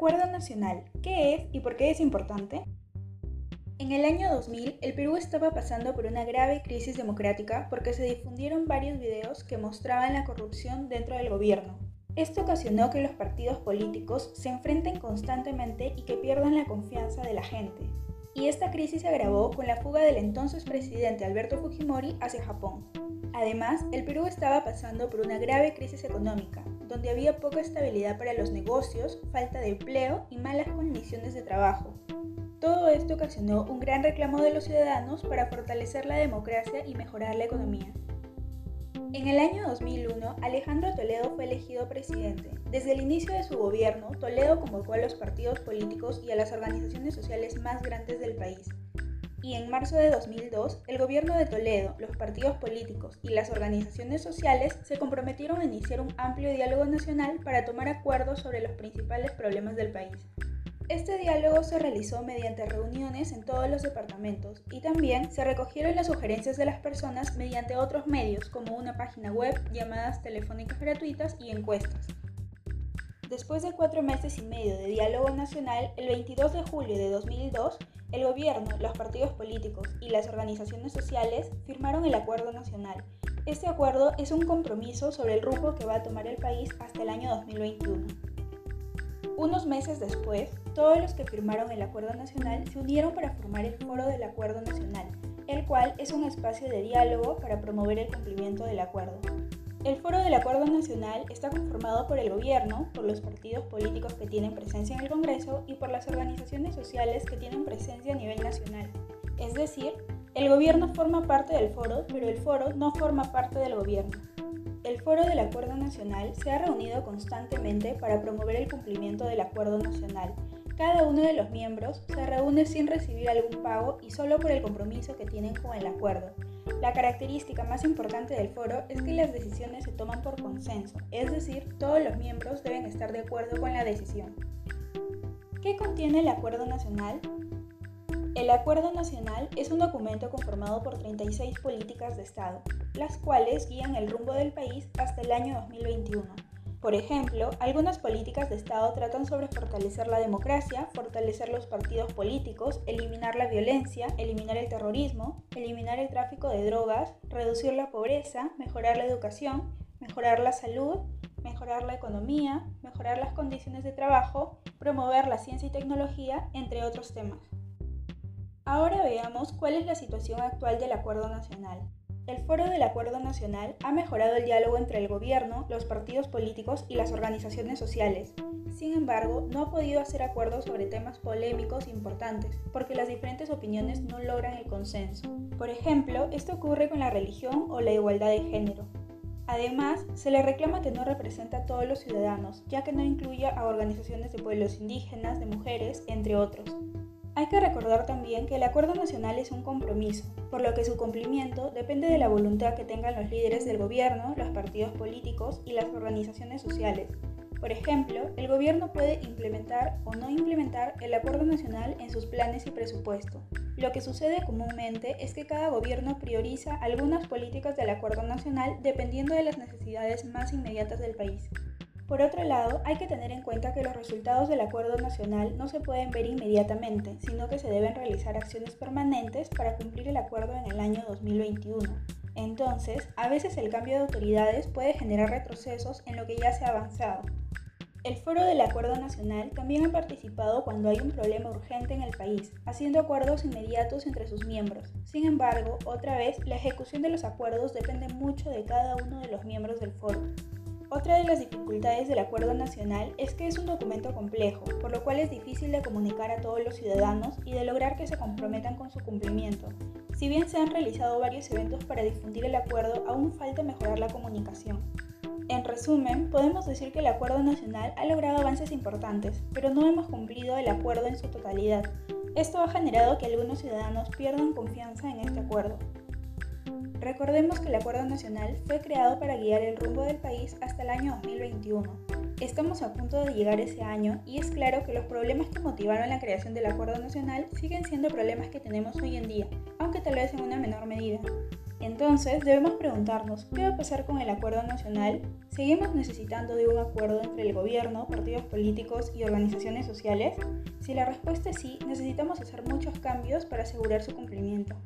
Acuerdo Nacional. ¿Qué es y por qué es importante? En el año 2000, el Perú estaba pasando por una grave crisis democrática porque se difundieron varios videos que mostraban la corrupción dentro del gobierno. Esto ocasionó que los partidos políticos se enfrenten constantemente y que pierdan la confianza de la gente. Y esta crisis se agravó con la fuga del entonces presidente Alberto Fujimori hacia Japón. Además, el Perú estaba pasando por una grave crisis económica, donde había poca estabilidad para los negocios, falta de empleo y malas condiciones de trabajo. Todo esto ocasionó un gran reclamo de los ciudadanos para fortalecer la democracia y mejorar la economía. En el año 2001, Alejandro Toledo fue elegido presidente. Desde el inicio de su gobierno, Toledo convocó a los partidos políticos y a las organizaciones sociales más grandes del país, y en marzo de 2002, el gobierno de Toledo, los partidos políticos y las organizaciones sociales se comprometieron a iniciar un amplio diálogo nacional para tomar acuerdos sobre los principales problemas del país. Este diálogo se realizó mediante reuniones en todos los departamentos y también se recogieron las sugerencias de las personas mediante otros medios como una página web, llamadas telefónicas gratuitas y encuestas. Después de cuatro meses y medio de diálogo nacional, el 22 de julio de 2002, el gobierno, los partidos políticos y las organizaciones sociales firmaron el Acuerdo Nacional. Este acuerdo es un compromiso sobre el rumbo que va a tomar el país hasta el año 2021. Unos meses después, todos los que firmaron el Acuerdo Nacional se unieron para formar el Foro del Acuerdo Nacional, el cual es un espacio de diálogo para promover el cumplimiento del acuerdo. El Foro del Acuerdo Nacional está conformado por el gobierno, por los partidos políticos que tienen presencia en el Congreso y por las organizaciones sociales que tienen presencia a nivel nacional. Es decir, el gobierno forma parte del foro, pero el foro no forma parte del gobierno. El Foro del Acuerdo Nacional se ha reunido constantemente para promover el cumplimiento del Acuerdo Nacional. Cada uno de los miembros se reúne sin recibir algún pago y solo por el compromiso que tienen con el acuerdo. La característica más importante del foro es que las decisiones se toman por consenso, es decir, todos los miembros deben estar de acuerdo con la decisión. ¿Qué contiene el Acuerdo Nacional? El Acuerdo Nacional es un documento conformado por 36 políticas de Estado, las cuales guían el rumbo del país hasta el año 2021. Por ejemplo, algunas políticas de Estado tratan sobre fortalecer la democracia, fortalecer los partidos políticos, eliminar la violencia, eliminar el terrorismo, eliminar el tráfico de drogas, reducir la pobreza, mejorar la educación, mejorar la salud, mejorar la economía, mejorar las condiciones de trabajo, promover la ciencia y tecnología, entre otros temas. Ahora veamos cuál es la situación actual del Acuerdo Nacional. El Foro del Acuerdo Nacional ha mejorado el diálogo entre el gobierno, los partidos políticos y las organizaciones sociales. Sin embargo, no ha podido hacer acuerdos sobre temas polémicos importantes, porque las diferentes opiniones no logran el consenso. Por ejemplo, esto ocurre con la religión o la igualdad de género. Además, se le reclama que no representa a todos los ciudadanos, ya que no incluye a organizaciones de pueblos indígenas, de mujeres, entre otros. Hay que recordar también que el acuerdo nacional es un compromiso, por lo que su cumplimiento depende de la voluntad que tengan los líderes del gobierno, los partidos políticos y las organizaciones sociales. Por ejemplo, el gobierno puede implementar o no implementar el acuerdo nacional en sus planes y presupuesto. Lo que sucede comúnmente es que cada gobierno prioriza algunas políticas del acuerdo nacional dependiendo de las necesidades más inmediatas del país. Por otro lado, hay que tener en cuenta que los resultados del acuerdo nacional no se pueden ver inmediatamente, sino que se deben realizar acciones permanentes para cumplir el acuerdo en el año 2021. Entonces, a veces el cambio de autoridades puede generar retrocesos en lo que ya se ha avanzado. El Foro del Acuerdo Nacional también ha participado cuando hay un problema urgente en el país, haciendo acuerdos inmediatos entre sus miembros. Sin embargo, otra vez, la ejecución de los acuerdos depende mucho de cada uno de los miembros del foro. Otra de las dificultades del Acuerdo Nacional es que es un documento complejo, por lo cual es difícil de comunicar a todos los ciudadanos y de lograr que se comprometan con su cumplimiento. Si bien se han realizado varios eventos para difundir el acuerdo, aún falta mejorar la comunicación. En resumen, podemos decir que el Acuerdo Nacional ha logrado avances importantes, pero no hemos cumplido el acuerdo en su totalidad. Esto ha generado que algunos ciudadanos pierdan confianza en este acuerdo. Recordemos que el Acuerdo Nacional fue creado para guiar el rumbo del país hasta el año 2021. Estamos a punto de llegar ese año y es claro que los problemas que motivaron la creación del Acuerdo Nacional siguen siendo problemas que tenemos hoy en día, aunque tal vez en una menor medida. Entonces debemos preguntarnos, ¿qué va a pasar con el acuerdo nacional? ¿Seguimos necesitando de un acuerdo entre el gobierno, partidos políticos y organizaciones sociales? Si la respuesta es sí, necesitamos hacer muchos cambios para asegurar su cumplimiento.